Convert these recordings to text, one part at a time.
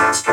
Podcast.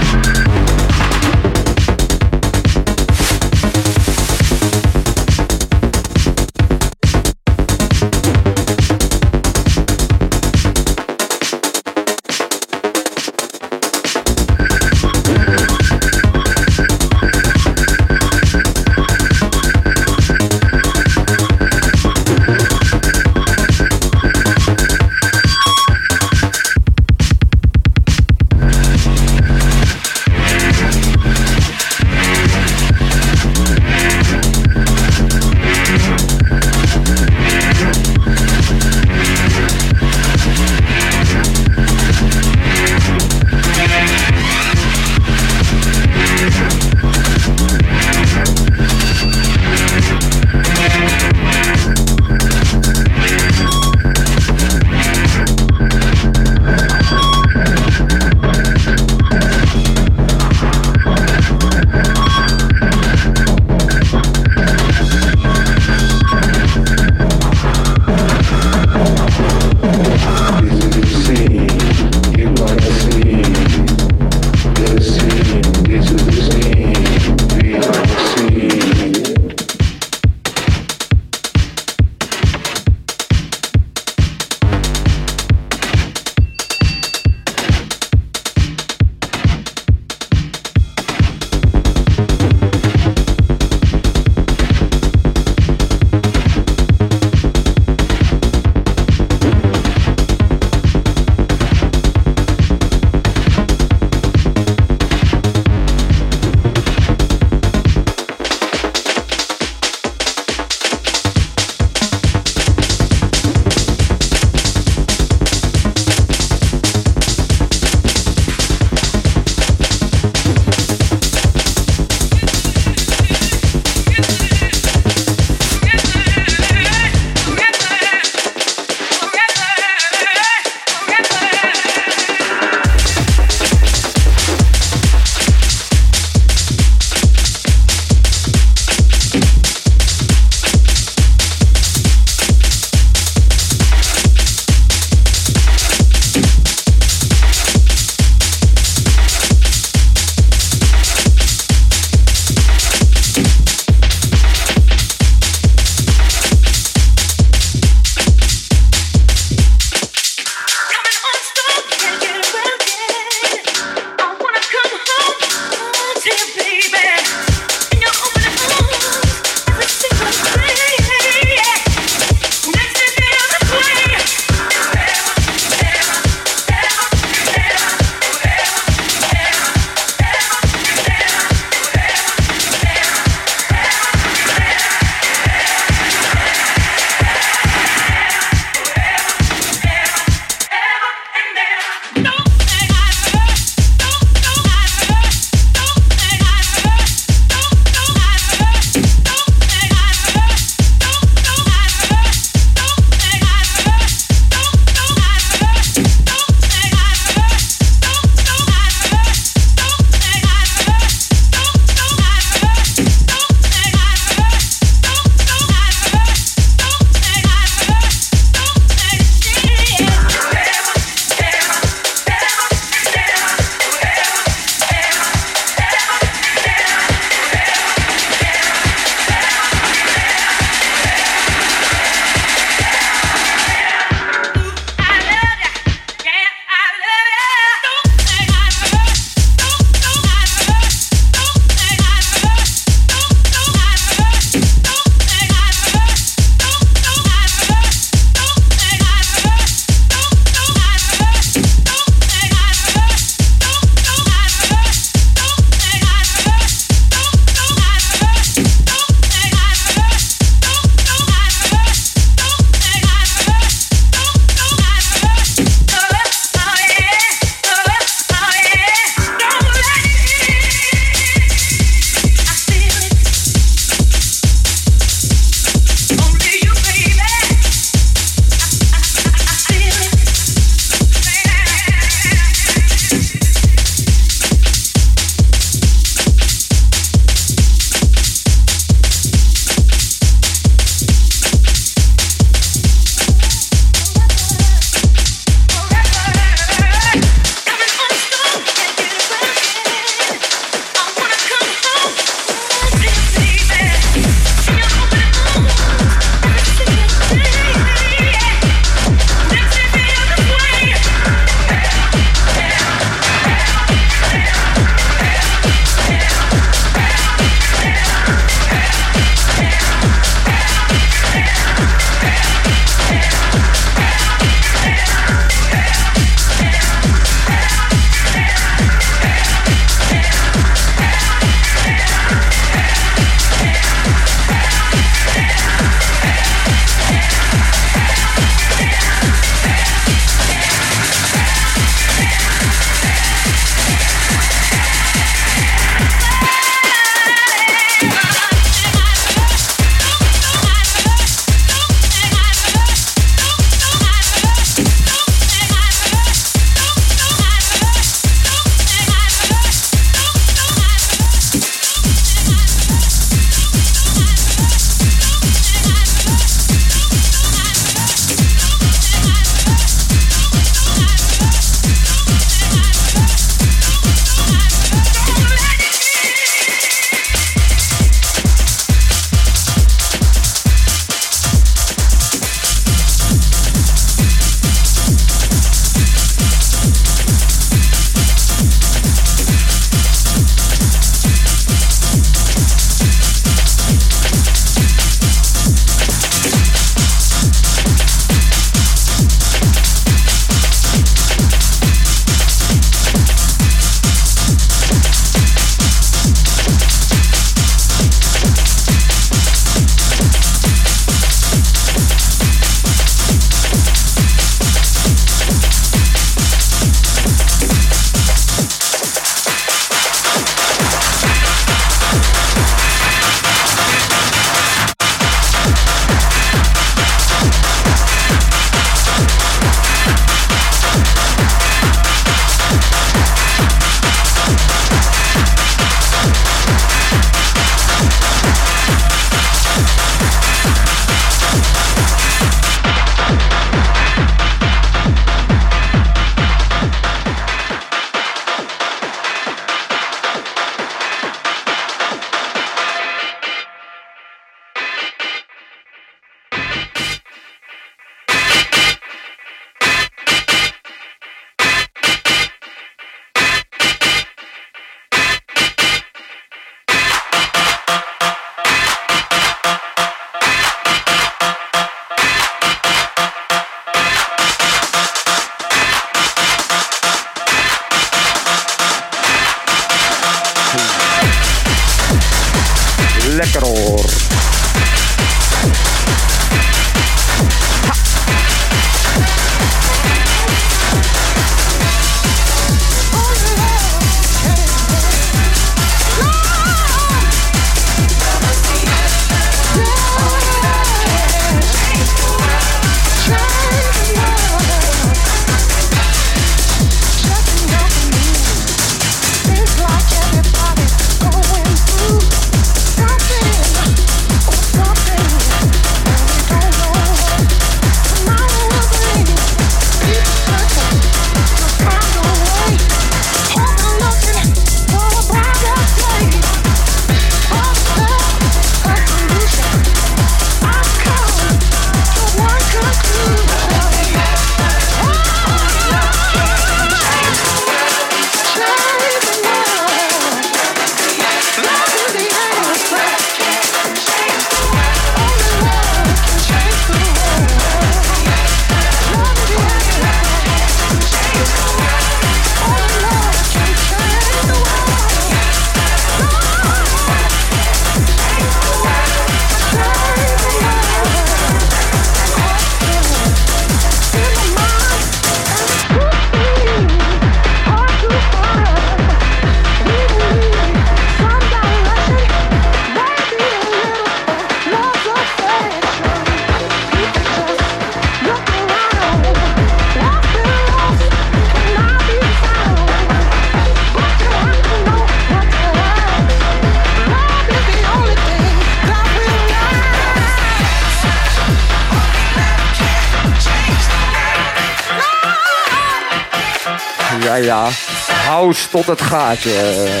Tot het gaatje.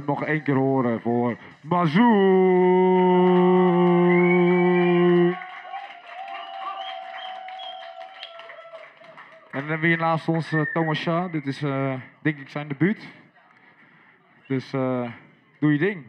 Hem nog één keer horen voor Mazoo? En dan hebben we hier naast ons eh, Thomas Shah. Dit is eh, denk ik zijn debuut. Dus eh, doe je ding.